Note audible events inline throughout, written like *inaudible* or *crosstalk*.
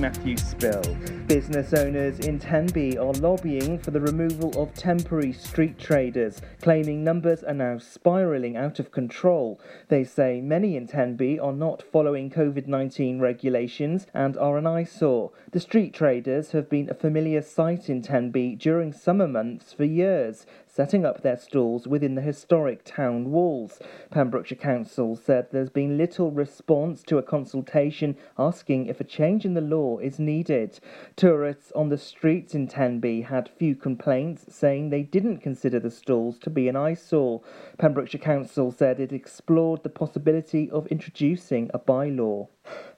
Matthew Spill. Business owners in Tenby are lobbying for the removal of temporary street traders, claiming numbers are now spiralling out of control. They say many in Tenby are not following COVID 19 regulations and are an eyesore. The street traders have been a familiar sight in Tenby during summer months for years, setting up their stalls within the historic town walls. Pembrokeshire Council said there's been little response to a consultation asking if a change in the law is needed. Tourists on the streets in Tenby had few complaints, saying they didn't consider the stalls to be an eyesore. Pembrokeshire Council said it explored the possibility of introducing a bylaw.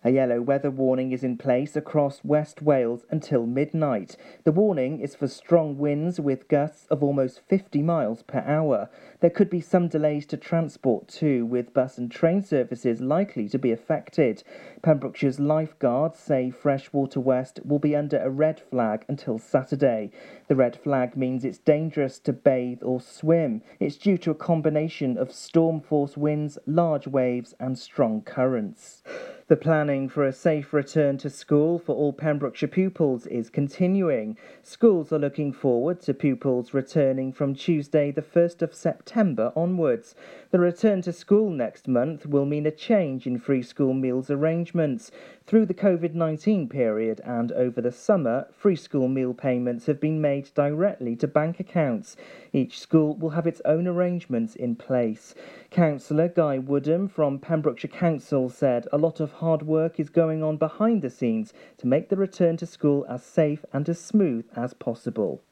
A yellow weather warning is in place across West Wales until midnight. The warning is for strong winds with gusts of almost 50 miles per hour. There could be some delays to transport with bus and train services likely to be affected. Pembrokeshire's lifeguards say Freshwater West will be under a red flag until Saturday. The red flag means it's dangerous to bathe or swim. It's due to a combination of storm force winds, large waves, and strong currents. The planning for a safe return to school for all Pembrokeshire pupils is continuing. Schools are looking forward to pupils returning from Tuesday, the 1st of September onwards. The return to school next month will mean a change in free school meals arrangements. Through the COVID 19 period and over the summer, free school meal payments have been made directly to bank accounts. Each school will have its own arrangements in place. Councillor Guy Woodham from Pembrokeshire Council said a lot of hard work is going on behind the scenes to make the return to school as safe and as smooth as possible.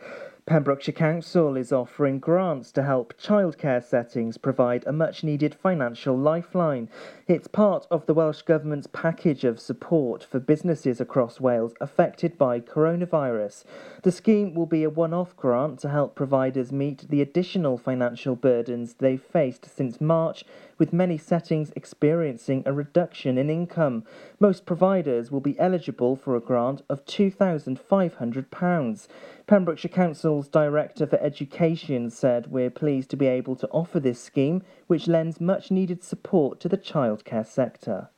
Pembrokeshire Council is offering grants to help childcare settings provide a much needed financial lifeline. It's part of the Welsh Government's package of support for businesses across Wales affected by coronavirus. The scheme will be a one off grant to help providers meet the additional financial burdens they've faced since March, with many settings experiencing a reduction in income. Most providers will be eligible for a grant of £2,500. Pembrokeshire Council's Director for Education said, We're pleased to be able to offer this scheme, which lends much needed support to the childcare sector.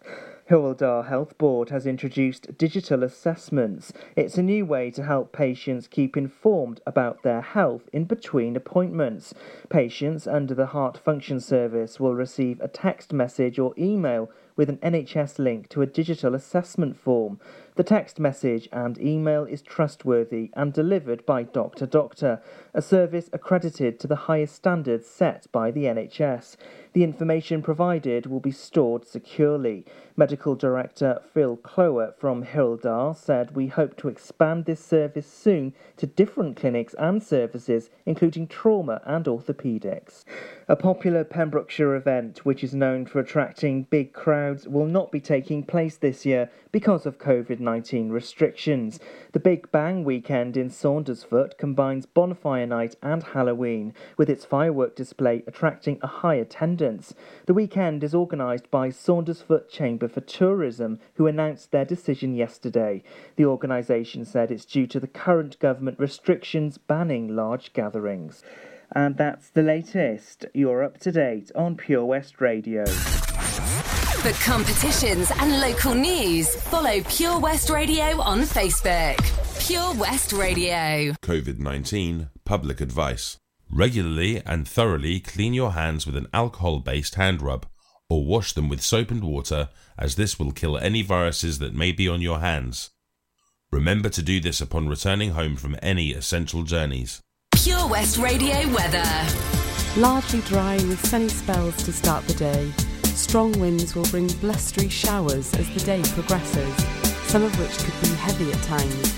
Dda Health Board has introduced digital assessments. It's a new way to help patients keep informed about their health in between appointments. Patients under the Heart Function Service will receive a text message or email with an NHS link to a digital assessment form. The text message and email is trustworthy and delivered by Doctor Doctor, a service accredited to the highest standards set by the NHS. The information provided will be stored securely. Medical Director Phil Kloer from Dda said we hope to expand this service soon to different clinics and services, including trauma and orthopaedics. A popular Pembrokeshire event, which is known for attracting big crowds, will not be taking place this year because of COVID 19 restrictions. The Big Bang weekend in Saundersfoot combines Bonfire Night and Halloween, with its firework display attracting a high attendance. The weekend is organised by Saundersfoot Chamber for Tourism, who announced their decision yesterday. The organisation said it's due to the current government restrictions banning large gatherings. And that's the latest. You're up to date on Pure West Radio. For competitions and local news, follow Pure West Radio on Facebook. Pure West Radio. COVID 19 Public Advice. Regularly and thoroughly clean your hands with an alcohol based hand rub or wash them with soap and water, as this will kill any viruses that may be on your hands. Remember to do this upon returning home from any essential journeys. Pure West Radio weather. Largely dry with sunny spells to start the day. Strong winds will bring blustery showers as the day progresses, some of which could be heavy at times.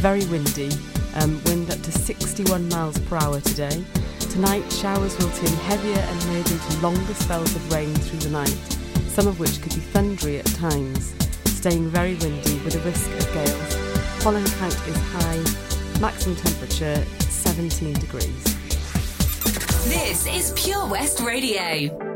Very windy, um, wind up to 61 miles per hour today. Tonight, showers will turn heavier and merge into longer spells of rain through the night, some of which could be thundery at times, staying very windy with a risk of gales. Pollen count is high, maximum temperature 17 degrees. This is Pure West Radio.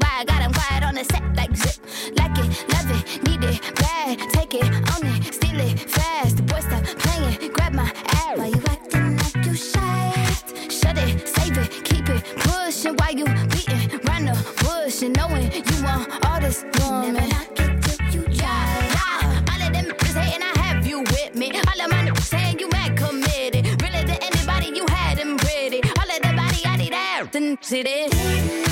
Why I got him quiet on the set like zip. Like it, love it, need it, bad. Take it, own it, steal it, fast. The boy stop playing, grab my ass. Why you acting like you shy? Shut it, save it, keep it pushing while you beating round the bush and knowing you want all this woman. Never knock it till you try. Yeah, all of them is hating, I have you with me. All of my niggas saying you mad committed. Really to anybody you had them pretty. All of the body I need out and see this.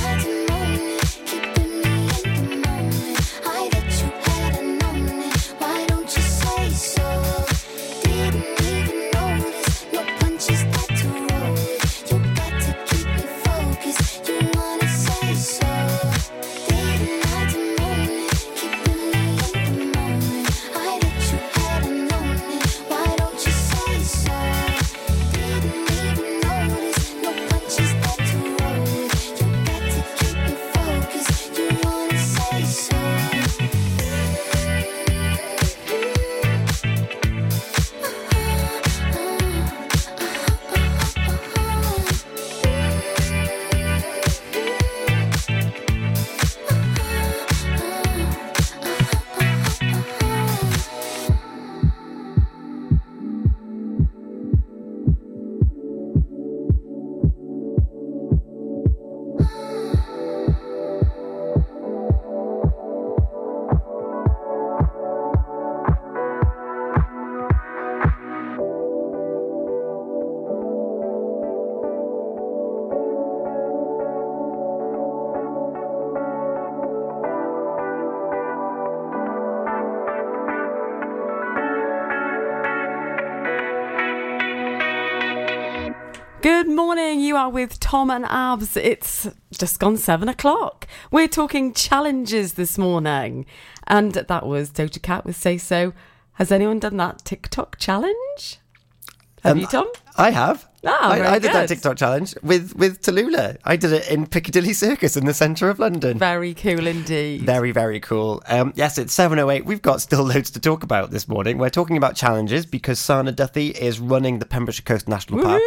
Good morning. You are with Tom and Abz. It's just gone seven o'clock. We're talking challenges this morning. And that was Doja Cat with Say So. Has anyone done that TikTok challenge? Have Um, you, Tom? I have. Ah, I, I did that. TikTok challenge with with Tallulah. I did it in Piccadilly Circus in the centre of London. Very cool indeed. Very, very cool. Um, yes, it's 7.08. We've got still *laughs* loads to talk about this morning. We're talking about challenges because Sana Duthie is running the Pembrokeshire Coast National Park.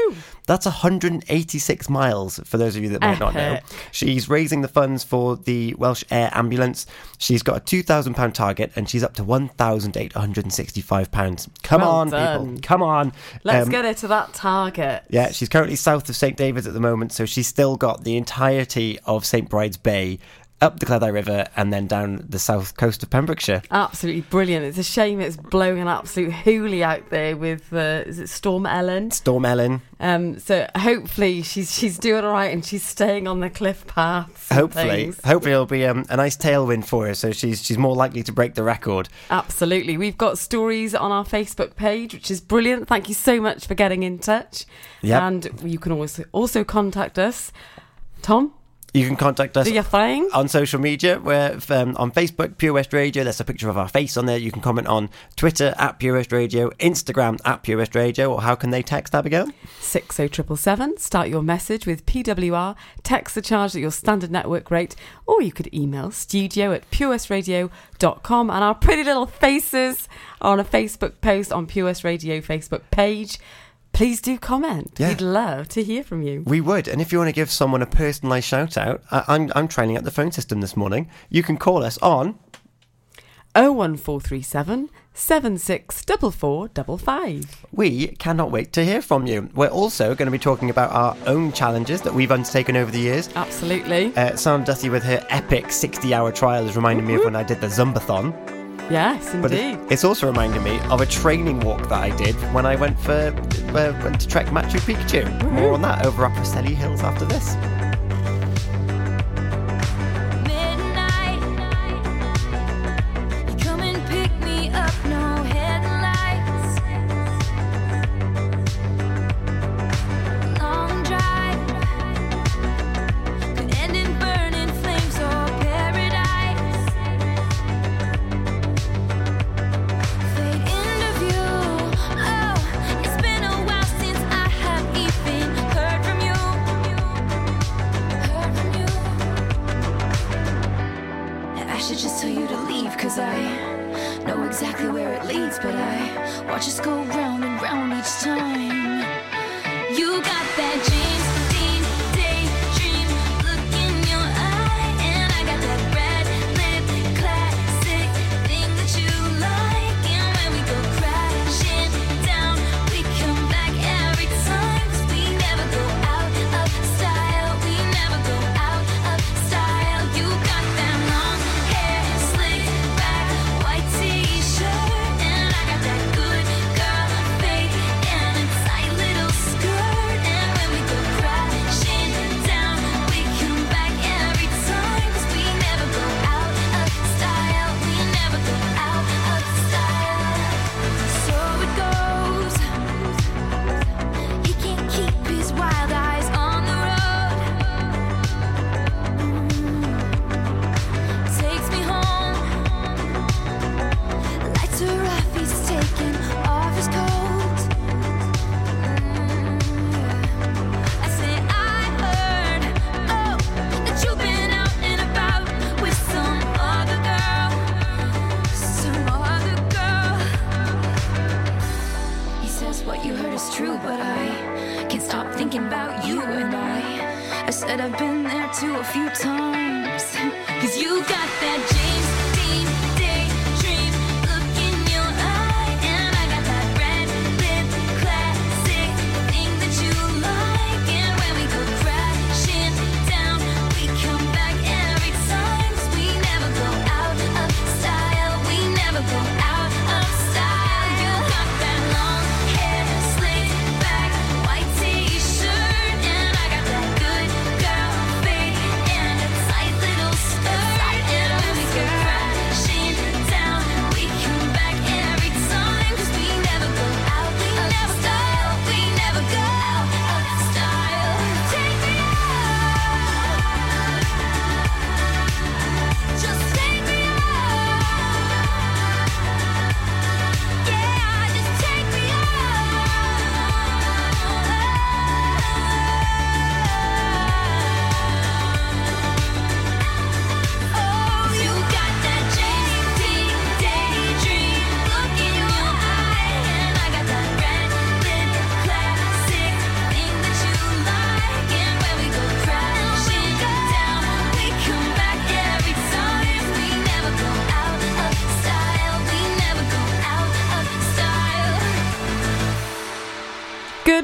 That's 186 miles, for those of you that might not know. She's raising the funds for the Welsh Air Ambulance. She's got a £2,000 target and she's up to £1,865. Come Well on, done. people. Come on. Let's Um, get her to that target. yeah, she's currently south of St David's at the moment, so she's still got the entirety of St Bride's Bay up the Cleddau River and then down the south coast of Pembrokeshire. Absolutely brilliant. It's a shame it's blowing an absolute hoolie out there with uh, is it Storm Ellen? Storm Ellen. Um, so hopefully she's she's doing all right and she's staying on the cliff paths. Hopefully, things. hopefully it'll be um, a nice tailwind for her, so she's she's more likely to break the record. Absolutely. We've got stories on our Facebook page, which is brilliant. Thank you so much for getting in touch. Yep. And you can always also contact us. Tom, You can contact us do your thing. on social media. We're um, on Facebook, Pure West Radio. There's a picture of our face on there. You can comment on Twitter at Pure West Radio, Instagram at Pure West Radio, or how can they text Abigail? 60777. Start your message with PWR. Text the charge at your standard network rate, or you could email studio at purewestradio.com. And our pretty little faces are on a Facebook post on Pure West Radio Facebook page. Please do comment. Yeah. We'd love to hear from you. We would, and if you want to give someone a personalised shout out, I- I'm I'm training at the phone system this morning. You can call us on 01437 764455. We cannot wait to hear from you. We're also going to be talking about our own challenges that we've undertaken over the years. Absolutely. Uh, Sam Duthie with her epic 60 hour trial is reminding me of when I did the Zumbathon. Yes, But indeed. it's also reminding me of a training walk that I did when I went for uh, went to trek Machu Picchu. More on that over up Preseli Hills after this.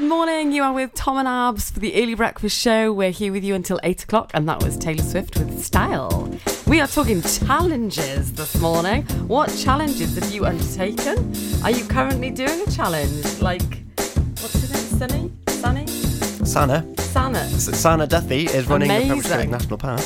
Morning. You are with Tom and Abz for the Early Breakfast Show. We're here with you until 8 o'clock, and that was Taylor Swift with Style. We are talking challenges this morning. What challenges have you undertaken? Are you currently doing a challenge? Like, what's her name? Sunny? Sunny? Sana. Sana. Sana Duffy is running the Pembroke National Park.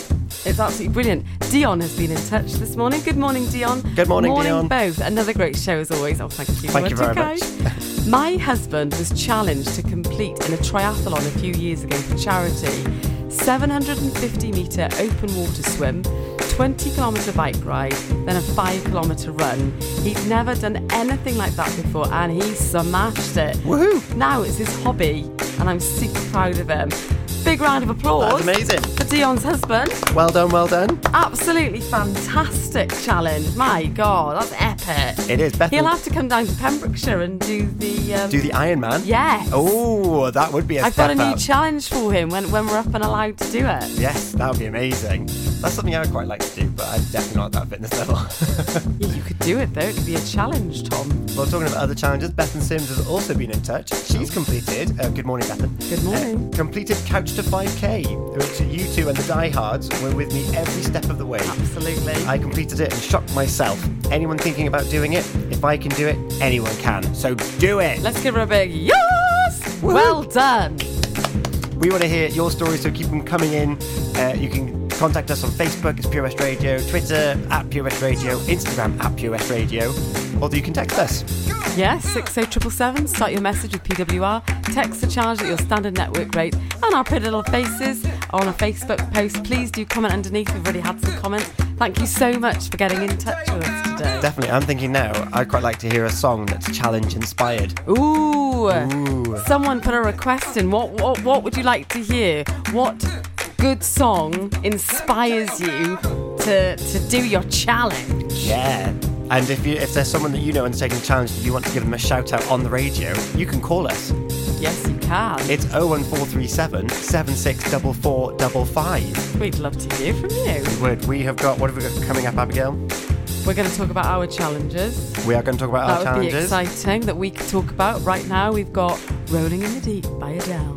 It's absolutely brilliant. Dion has been in touch this morning. Good morning, Dion. Good morning, morning Dion. both. Another great show as always. Oh, thank you. Thank you very Okay. *laughs* My husband was challenged to complete in a triathlon a few years ago for charity. 750 metre open water swim, 20 kilometre bike ride, then a 5 kilometre run. He'd never done anything like that before and he smashed it. Woohoo! Now it's his hobby and I'm super proud of him. Big round of applause That's amazing. for Dion's husband. Well done, well done. Absolutely fantastic challenge. My God, that's epic. It is. Beth He'll have to come down to Pembrokeshire and do the. Um, do the Iron Man. Yes. Oh, that would be a I've got a new up. challenge for him when, when we're up and allowed to do it. Yes, that would be amazing. That's something I would quite like to do, but I'm definitely not at that fitness level. *laughs* Yeah, you could do it though. It could be a challenge, Tom. well, talking about other challenges, Bethan Sims has also been in touch. She's completed. Uh, good morning, Bethan. Good morning. Uh, completed Couch to 5K, which you two and the diehards were with me every step of the way. Absolutely. I completed it and shocked myself. Anyone thinking about doing it? If I can do it, anyone can. So do it. Let's give her a big yes. Well done. We want to hear your stories, so keep them coming in. Uh, you can contact us on Facebook, it's Pure West Radio, Twitter at Pure West Radio, Instagram at Pure West Radio, or you can text us. Yes, six oh triple seven. Start your message with PWR. Text the charge at your standard network rate, and our pretty little faces are on a Facebook post. Please do comment underneath. We've already had some comments. Thank you so much for getting in touch with us today. Definitely, I'm thinking now, I'd quite like to hear a song that's challenge inspired. Ooh. Ooh. Someone put a request in. What, what what would you like to hear? What good song inspires you to to do your challenge? Yeah. And if you if there's someone that you know undertaking a challenge and you want to give them a shout out on the radio, you can call us. Yes, you can. It's 01437 764455. We'd love to hear from you. Word, we have got, what have we got coming up, Abigail? We're going to talk about our challenges. We are going to talk about that our would be challenges. exciting that we could talk about. Right now, we've got Rolling in the Deep by Adele.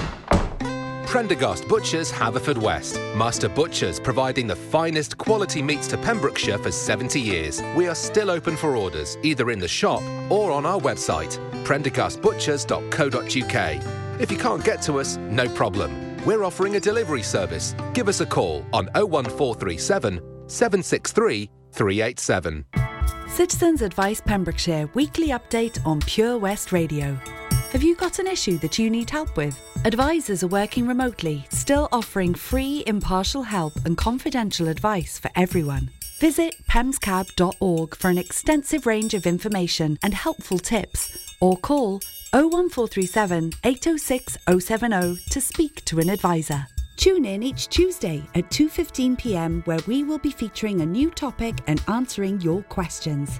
Prendergast Butchers, Haverfordwest. Master Butchers, providing the finest quality meats to Pembrokeshire for 70 years. We are still open for orders, either in the shop or on our website, prendergastbutchers.co.uk. If you can't get to us, no problem. We're offering a delivery service. Give us a call on 01437 763 387. Citizens Advice Pembrokeshire weekly update on Pure West Radio. Have you got an issue that you need help with? Advisors are working remotely, still offering free, impartial help and confidential advice for everyone. Visit pemscab.org for an extensive range of information and helpful tips, or call 01437 806 070 to speak to an advisor. Tune in each Tuesday at 2:15 p.m. where we will be featuring a new topic and answering your questions.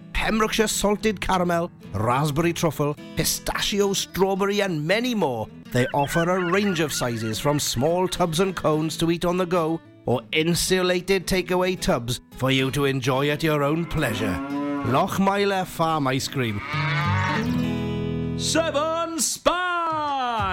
Pembrokeshire salted caramel, raspberry truffle, pistachio, strawberry, and many more. They offer a range of sizes from small tubs and cones to eat on the go or insulated takeaway tubs for you to enjoy at your own pleasure. Lochmeyler Farm Ice Cream. Seven Spice,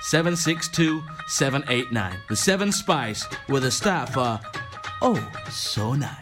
762 789. The Seven Spice, with a staff are oh so nice.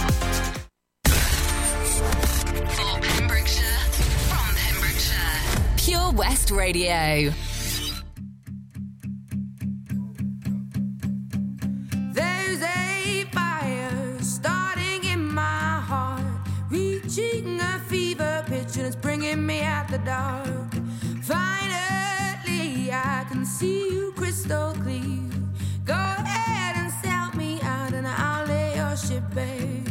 Radio. There's a fire starting in my heart, reaching a fever pitch, and it's bringing me out the dark. Finally, I can see you crystal clear. Go ahead and sell me out, and I'll lay your ship bare.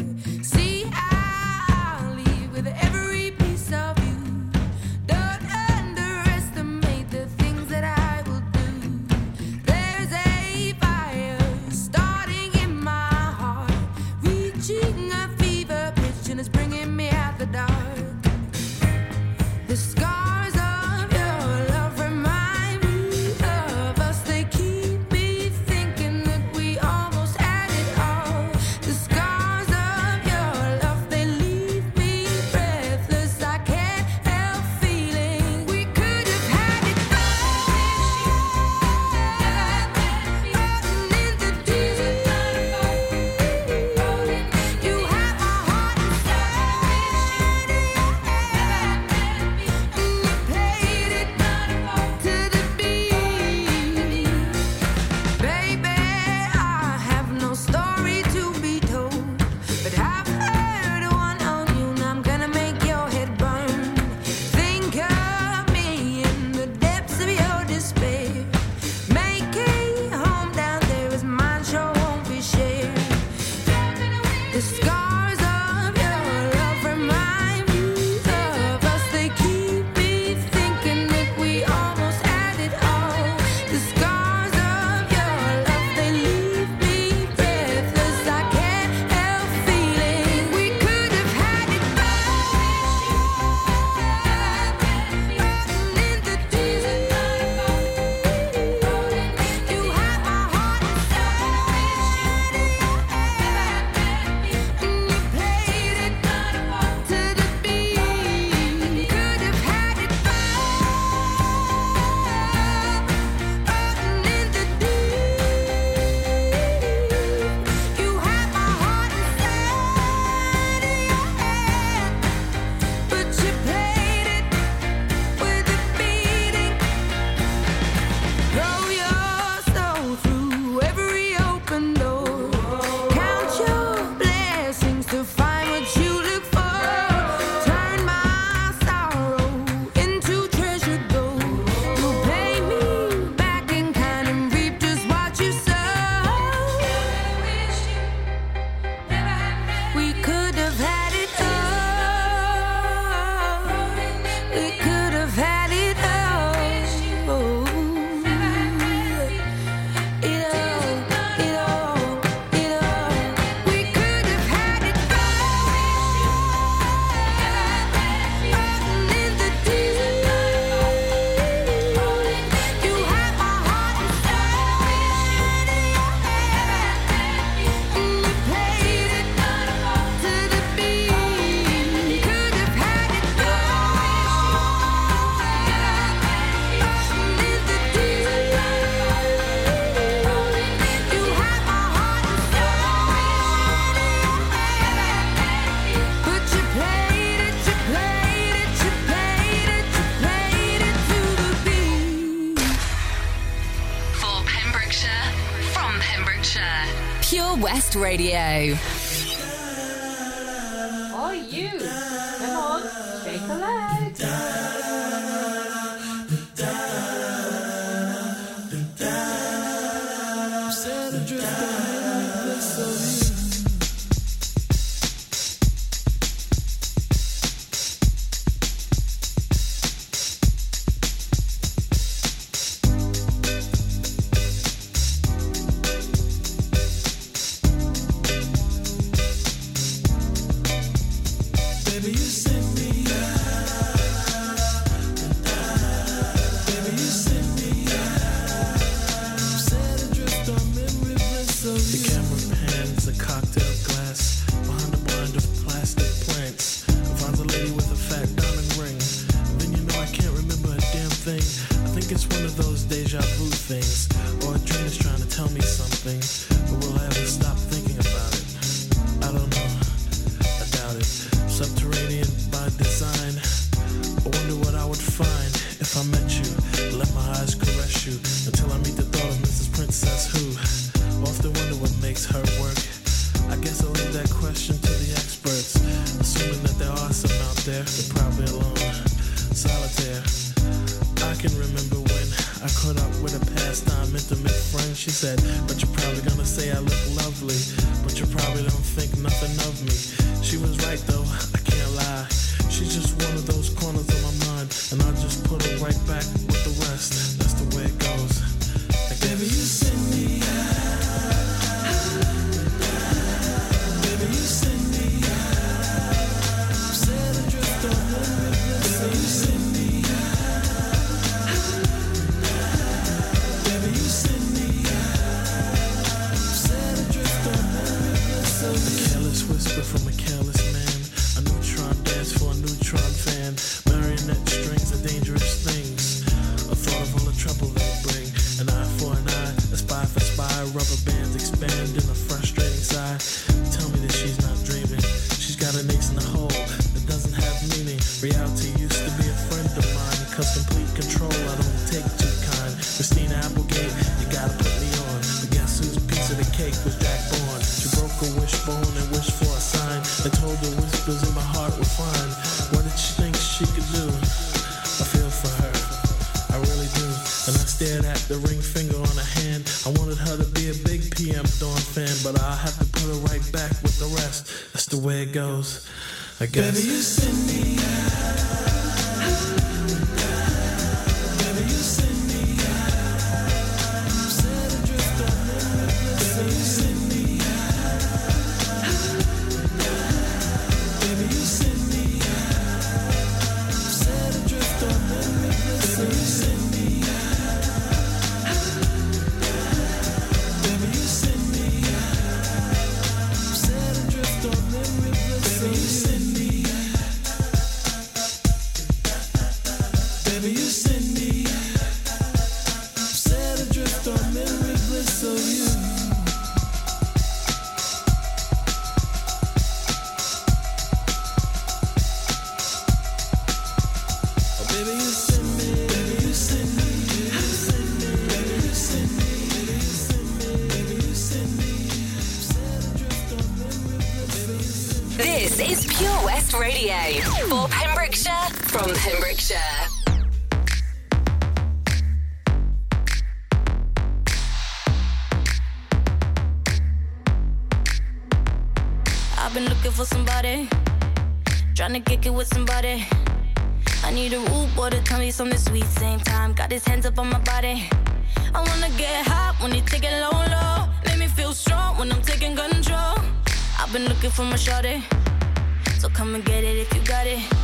Radio. can remember when I caught up with a pastime intimate friend. She said, But you're probably gonna say I look lovely, but you probably don't think nothing of me. She was right though, I can't lie. She's just one of those corners of my mind, and I just put her right back with the rest. That's the way it goes. Baby, you send me goes. I guess. Baby, on the sweet same time. Got his hands up on my body. I wanna get hot when you take it low, low. Make me feel strong when I'm taking control. I've been looking for my shorty. So come and get it if you got it.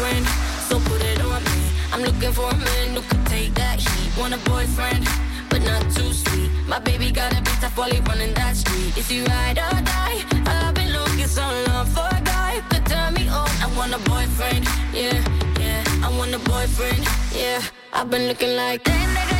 friend, so put it on me. I'm looking for a man who could take that heat. Want a boyfriend, but not too sweet. My baby got a bit tough while he running that street. Is he ride or die? I've been looking so long for a guy could turn me on. I want a boyfriend, yeah, yeah. I want a boyfriend, yeah. I've been looking like damn nigga.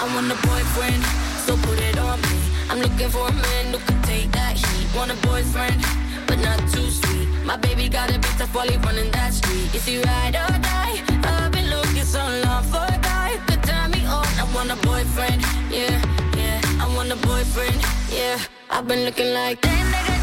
I want a boyfriend, so put it on me. I'm looking for a man who can take that heat. Want a boyfriend, but not too sweet. My baby got a bit tough while he running that street. Is he ride or die? I've been looking so long for a guy who could turn me on. I want a boyfriend, yeah, yeah. I want a boyfriend, yeah. I've been looking like. Where you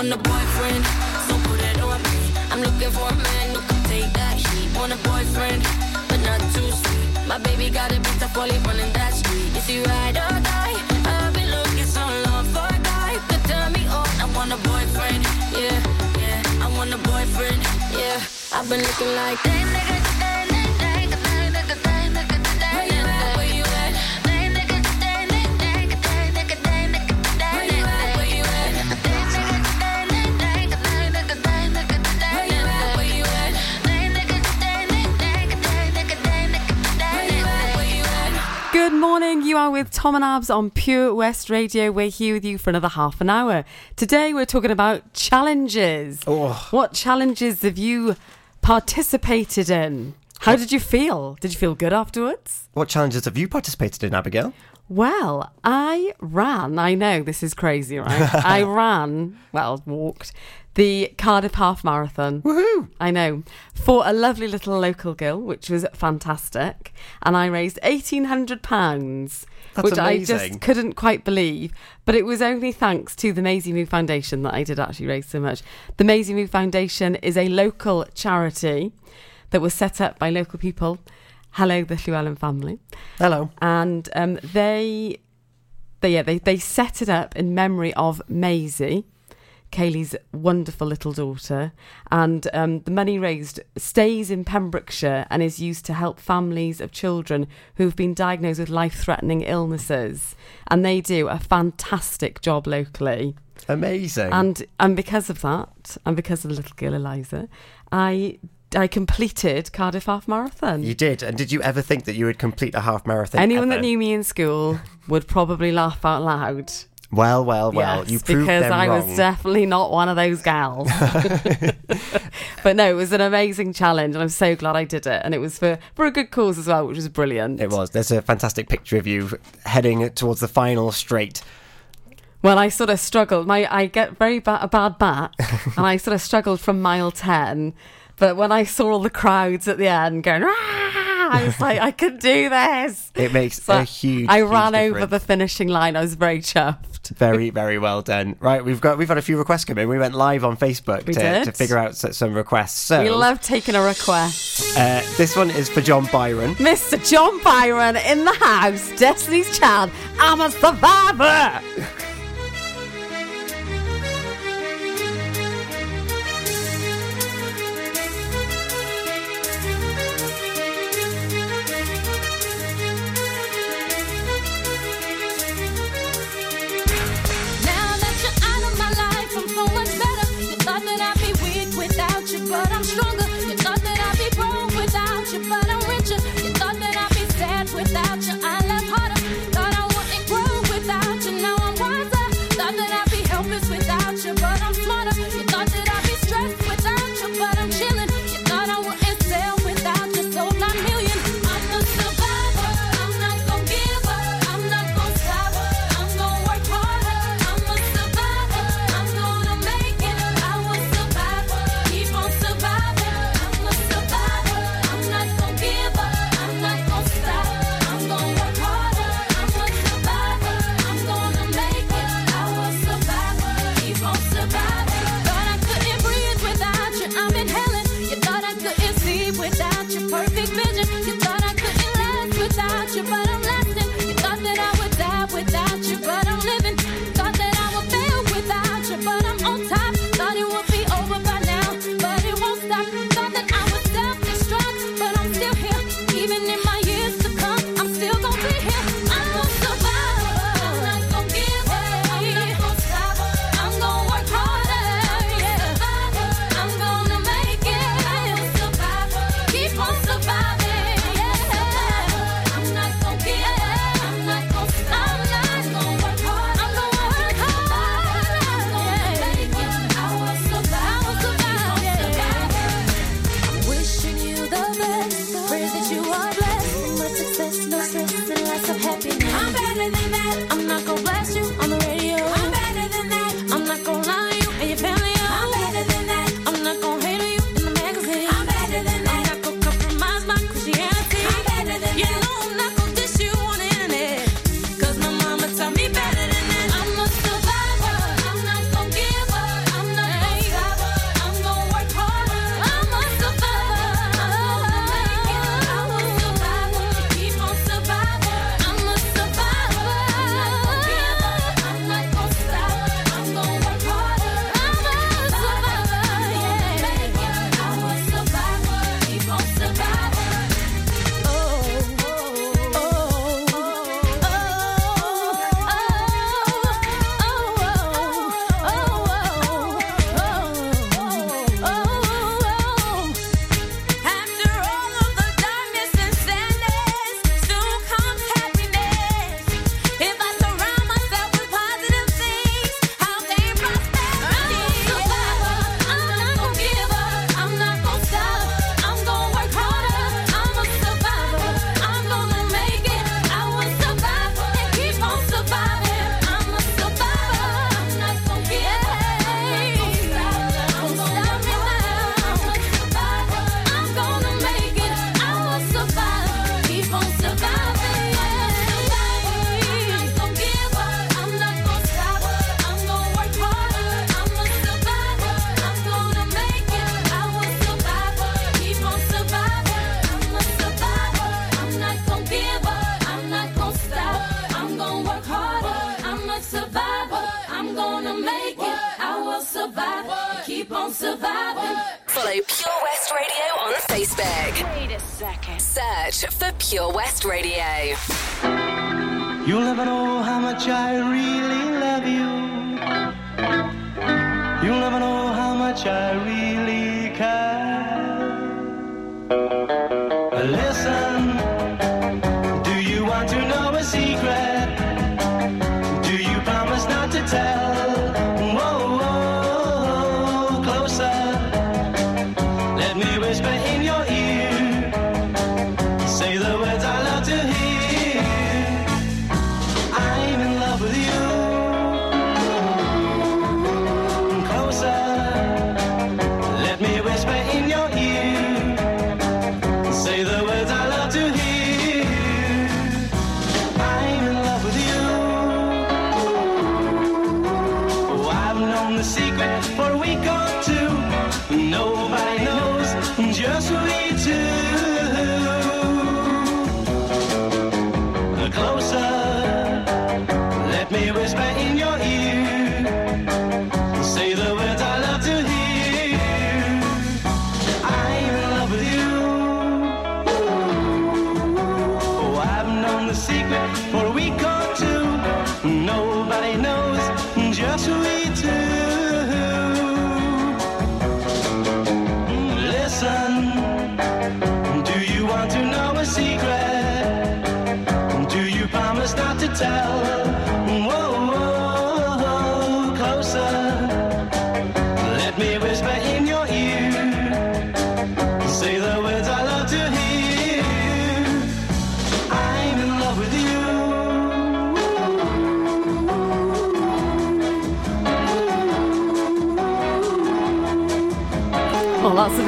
want a boyfriend, so put it on me. I'm looking for a man who can take that heat. Want a boyfriend, but not too sweet. My baby got a bit while he running that street. Is he ride or die? I've been looking so long for a guy could turn me on. I want a boyfriend, yeah, yeah. I want a boyfriend, yeah. I've been looking like. Where you morning. You are with Tom and Abz on Pure West Radio. We're here with you for another half an hour. Today we're talking about challenges. Oh. What challenges have you participated in? How did you feel? Did you feel good afterwards? What challenges have you participated in, Abigail? Well, I ran. I know this is crazy, right? *laughs* I ran, well, walked the Cardiff Half Marathon. Woohoo! I know. For a lovely little local girl, which was fantastic. And I raised £1,800, That's which I just couldn't quite believe. But it was only thanks to the Maisie Moo Foundation that I did actually raise so much. The Maisie Moo Foundation is a local charity that was set up by local people. Hello, the Llewellyn family. Hello. And um, they, they, yeah, they, they set it up in memory of Maisie, Kaylee's wonderful little daughter. And um, the money raised stays in Pembrokeshire and is used to help families of children who've been diagnosed with life threatening illnesses. And they do a fantastic job locally. Amazing. And and because of that, and because of the little girl Eliza, I I completed Cardiff Half Marathon. You did. And did you ever think that you would complete a half marathon? Anyone that knew me in school would probably laugh out loud. Well, well, well. Yes, you proved because them I wrong. was definitely not one of those gals. *laughs* but no, it was an amazing challenge, and I'm so glad I did it. And it was for for a good cause as well, which was brilliant. It was. There's a fantastic picture of you heading towards the final straight. Well, I sort of struggled. My I get very ba- a bad back, *laughs* and I sort of struggled from mile ten. But when I saw all the crowds at the end going, "Rah!" I was like, I can do this. It makes So a huge. I huge ran over the finishing line. I was very chuffed. Very, very well done. Right, we've got we've had a few requests come in. We went live on Facebook We to, to figure out some requests. So we love taking a request. uh, this one is for John Byron. Mr. John Byron in the house, Destiny's Child. I'm a survivor. *laughs* but I'm stronger. your bottom line.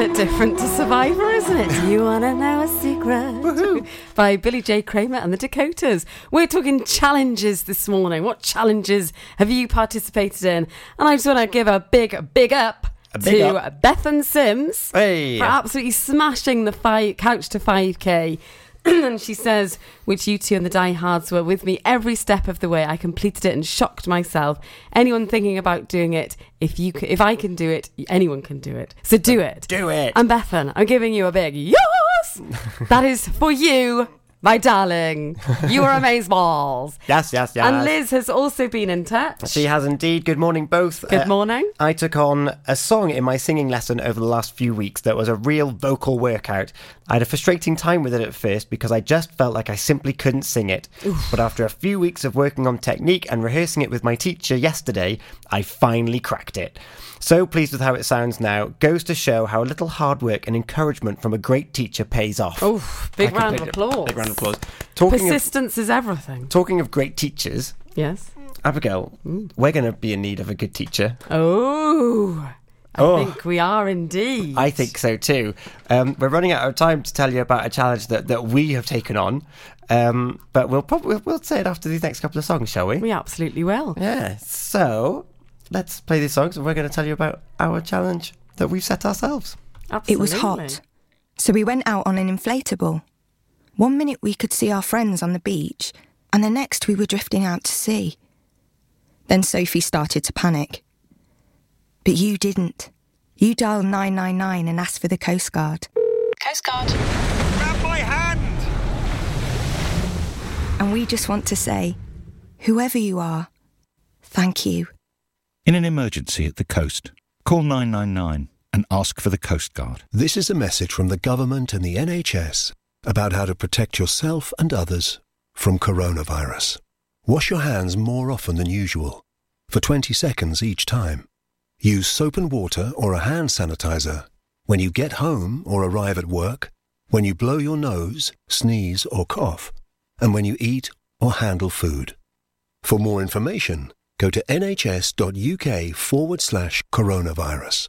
Bit different to Survivor, isn't it? You want to know a secret? By Billy J. Kramer and the Dakotas. We're talking challenges this morning. What challenges have you participated in? And I just want to give a big, big up to up. Bethan Sims Hey. for absolutely smashing the five, couch to 5k. *clears throat* and she says, which you two and the diehards were with me every step of the way. I completed it and shocked myself. Anyone thinking about doing it, if you c- if I can do it, anyone can do it. So do it. Do it. And Bethan, I'm giving you a big yes. *laughs* that is for you, my darling. You are amaze balls. *laughs* Yes, yes, yes. And Liz has also been in touch. She has indeed. Good morning, both. Uh, Good morning. I took on a song in my singing lesson over the last few weeks that was a real vocal workout. I had a frustrating time with it at first because I just felt like I simply couldn't sing it. But after a few weeks of working on technique and rehearsing it with my teacher yesterday, I finally cracked it. So pleased with how it sounds now. Goes to show how a little hard work and encouragement from a great teacher pays off. Oh, big round of applause. Big round of applause. Talking of, Persistence is everything. talking of great teachers, Yes. Abigail, we're going to be in need of a good teacher. Oh, I Oh. think we are indeed. I think so too. Um, we're running out of time to tell you about a challenge that, that we have taken on, um, but we'll probably we'll say it after these next couple of songs, shall we? We absolutely will. Yeah. So let's play these songs, and we're going to tell you about our challenge that we've set ourselves. It was hot. So we went out on an inflatable. One minute we could see our friends on the beach, and the next we were drifting out to sea. Then Sophie started to panic. But you didn't. You dialed 999 and asked for the Coast Guard. Coast Guard. Grab my hand! And we just want to say, whoever you are, thank you. In an emergency at the coast, call 999 and ask for the Coast Guard. This is a message from the government and the NHS about how to protect yourself and others from coronavirus. Wash your hands more often than usual, for 20 seconds each time. Use soap and water or a hand sanitizer when you get home or arrive at work, when you blow your nose, sneeze, or cough, and when you eat or handle food. For more information, go to nhs.uk forward slash coronavirus.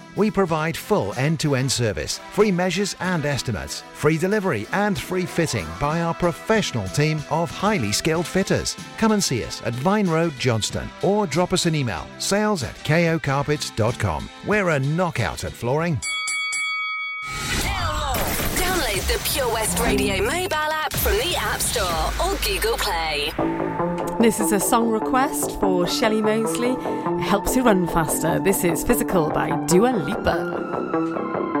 We provide full end to end service, free measures and estimates, free delivery and free fitting by our professional team of highly skilled fitters. Come and see us at Vine Road, Johnston, or drop us an email sales at kocarpets.com. We're a knockout at flooring. Download the Pure West Radio mobile app from the App Store or Google Play. This is a song request for Shelley Mosley. Helps you run faster. This is Physical by Dua Lipa.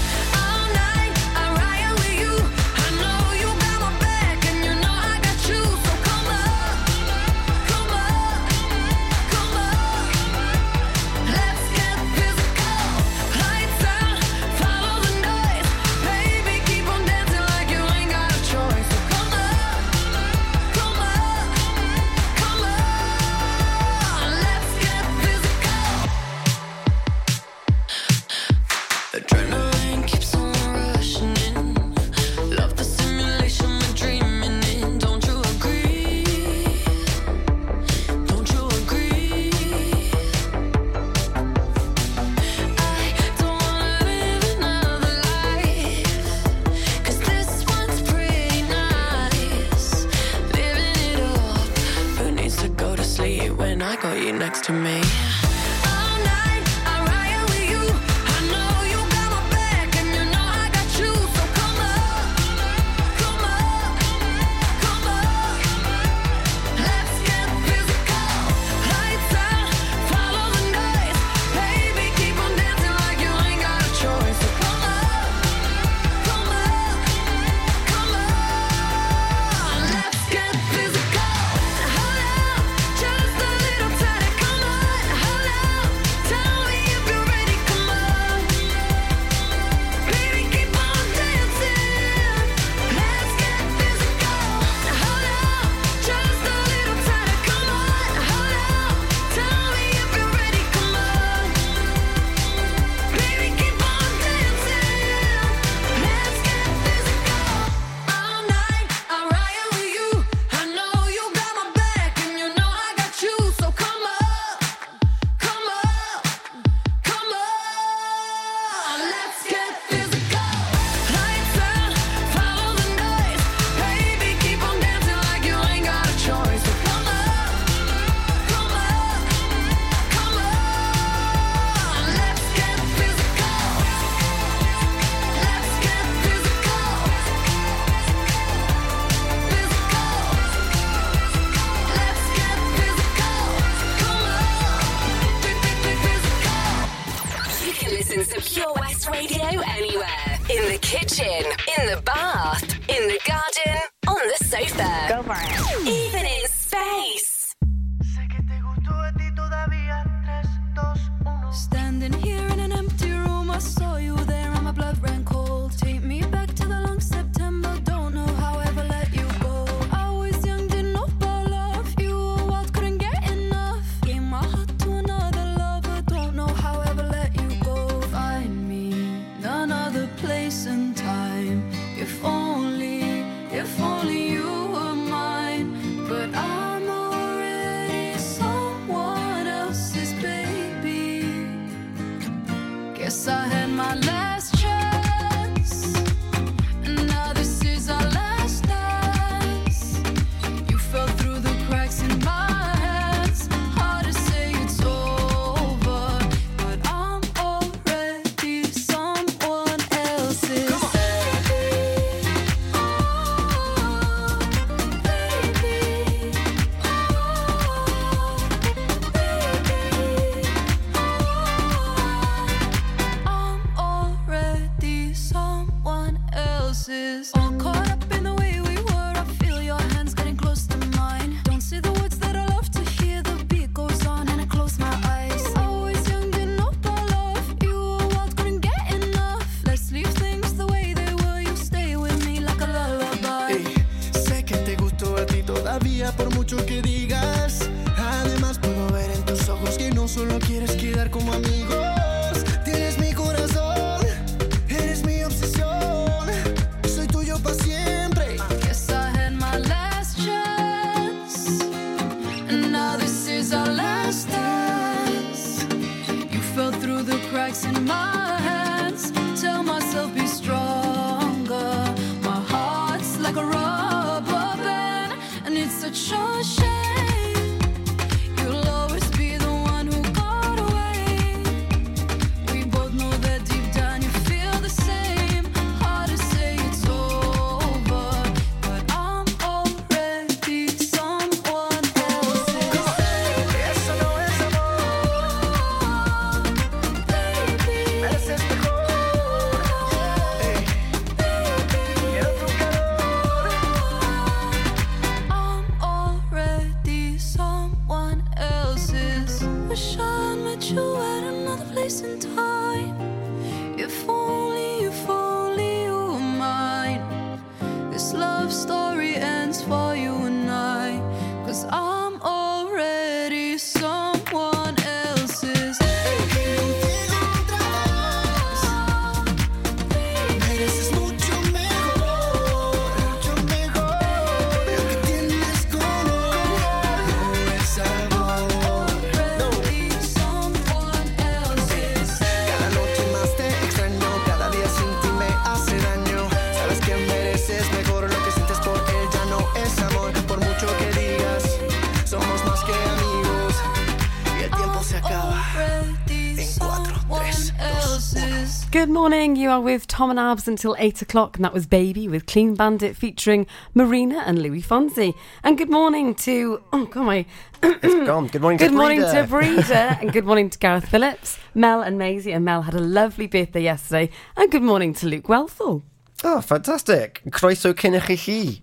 You are with Tom and Abz until 8 o'clock, and that was Baby with Clean Bandit featuring Marina and Luis Fonsi. And good morning to, oh, God, my. It's gone. Good morning to *coughs* Good morning Breeder. to Breeder, *laughs* and good morning to Gareth Phillips, Mel and Maisie. And Mel had a lovely birthday yesterday. And good morning to Luke Wealthall. Oh, fantastic. Croeso i chi.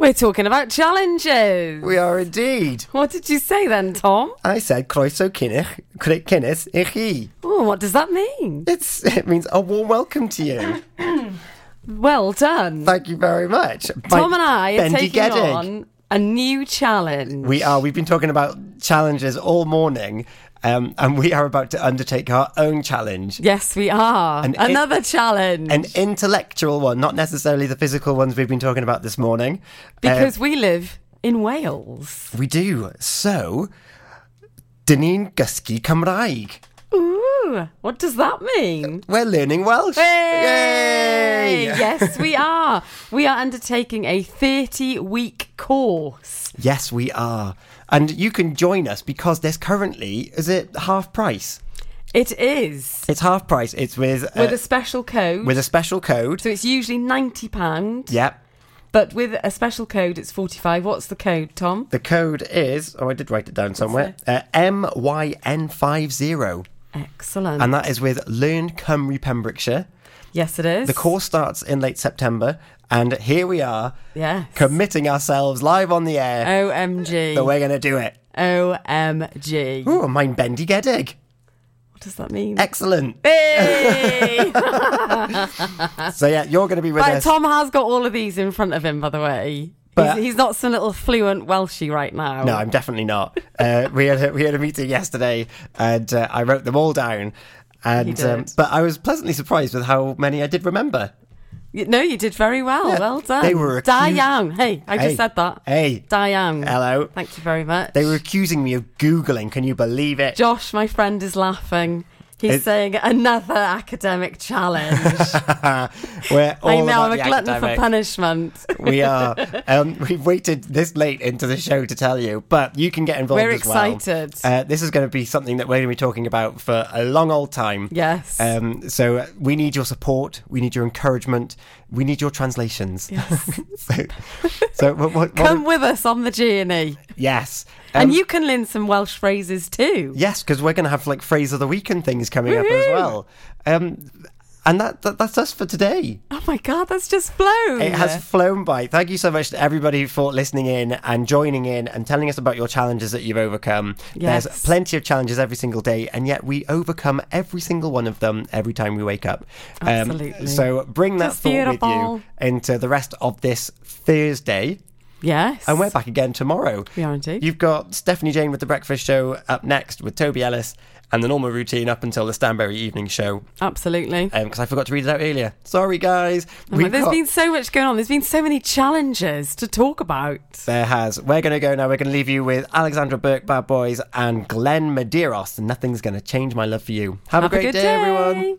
We're talking about challenges. We are indeed. What did you say then, Tom? I said croeso cynnych, cre- cynnes i chi. Oh, what does that mean? It's, it means a warm welcome to you. *clears throat* Well done. Thank you very much. Tom and I are Bendy taking Geddig. on a new challenge. We are. We've been talking about challenges all morning, um, and we are about to undertake our own challenge. Yes, we are. An in- Another challenge. An intellectual one, not necessarily the physical ones we've been talking about this morning. Uh, because we live in Wales. we do. So, ni'n dysgu Cymraeg. Ooh, what does that mean? We're learning Welsh. Hey! Yay! yes, we *laughs* are. We are undertaking a 30 week course. Yes, we are. And you can join us because there's currently, is it half price? It is. It's half price. It's with, uh, With a special code. with a special code. so it's usually £90. Yep. But with a special code, it's 45 What's the code, Tom? The code is, oh, I did write it down somewhere, uh, MYN50. Excellent. And that is with Learn Cymru Pembrokeshire. Yes, it is. The course starts in late September. And here we are, Yes. committing ourselves live on the air OMG. that we're going to do it. OMG. Ooh, mine bendy gedig. What does that mean? Excellent. Hey! *laughs* So, yeah, you're going to be with Right, us. Tom has got all of these in front of him, by the way. But- he's, he's not some little fluent Welshy right now. No, I'm definitely not. Uh, we had a, we had a meeting yesterday, and uh, I wrote them all down. And um, but I was pleasantly surprised with how many I did remember. You- no, you did very well. Yeah, well done. they were accused- Yang. Hey, I just said that. Hey, Yang. hello. Thank you very much. They were accusing me of googling. Can you believe it? Josh, my friend, is laughing. He's It's- saying another academic challenge. *laughs* We're all I know, I'm a glutton academic. for punishment. we are. *laughs* Um, we've waited this late into the show to tell you, but you can get involved We're as well. excited. Uh, this is going to be something that we're going to be talking about for a long old time. Yes. Um, so uh, we need your support. We need your encouragement. We need your translations. Yes. *laughs* so, so what, what, what- Come with us on the journey. yes. And Um, you can learn some Welsh phrases too. Yes, because we're going to have like phrase of the week and things coming up as well. Um, and that, that that's us for today. Oh my God, that's just flown. It has flown by. Thank you so much to everybody for listening in and joining in and telling us about your challenges that you've overcome. Yes. There's plenty of challenges every single day, and yet we overcome every single one of them every time we wake up. Um, Absolutely. so bring that Just thought with you into the rest of this Thursday. Yes. And we're back again tomorrow. We are indeed. You've got Stephanie Jane with The Breakfast Show up next with Toby Ellis and the normal routine up until the Stanbury evening show. Absolutely. Because um, I forgot to read it out earlier. Sorry, guys. Oh, there's been so much going on. There's been so many challenges to talk about. There has. We're going to go now. We're going to leave you with Alexandra Burke, Bad Boys, and Glenn Medeiros. Nothing's going to change my love for you. Have, Have a great a day, day, everyone.